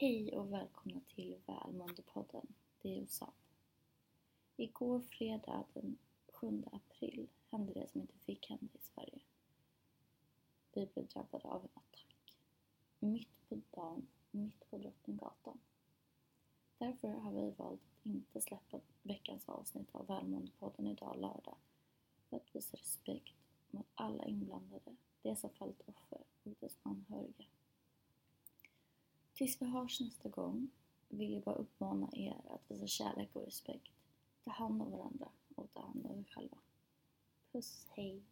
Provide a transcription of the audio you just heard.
Hej och välkomna till Välmåendepodden. Det är Osam. Igår fredag den 7 april hände det som inte fick hända i Sverige. Vi blev drabbade av en attack. Mitt på dagen, mitt på Drottninggatan. Därför har vi valt att inte släppa veckans avsnitt av Välmåendepodden idag lördag. För att visa respekt mot alla inblandade, de som fallit offer Tills vi hörs nästa gång vill jag bara uppmana er att visa kärlek och respekt. Ta hand om varandra och ta hand om er själva. Puss, hej!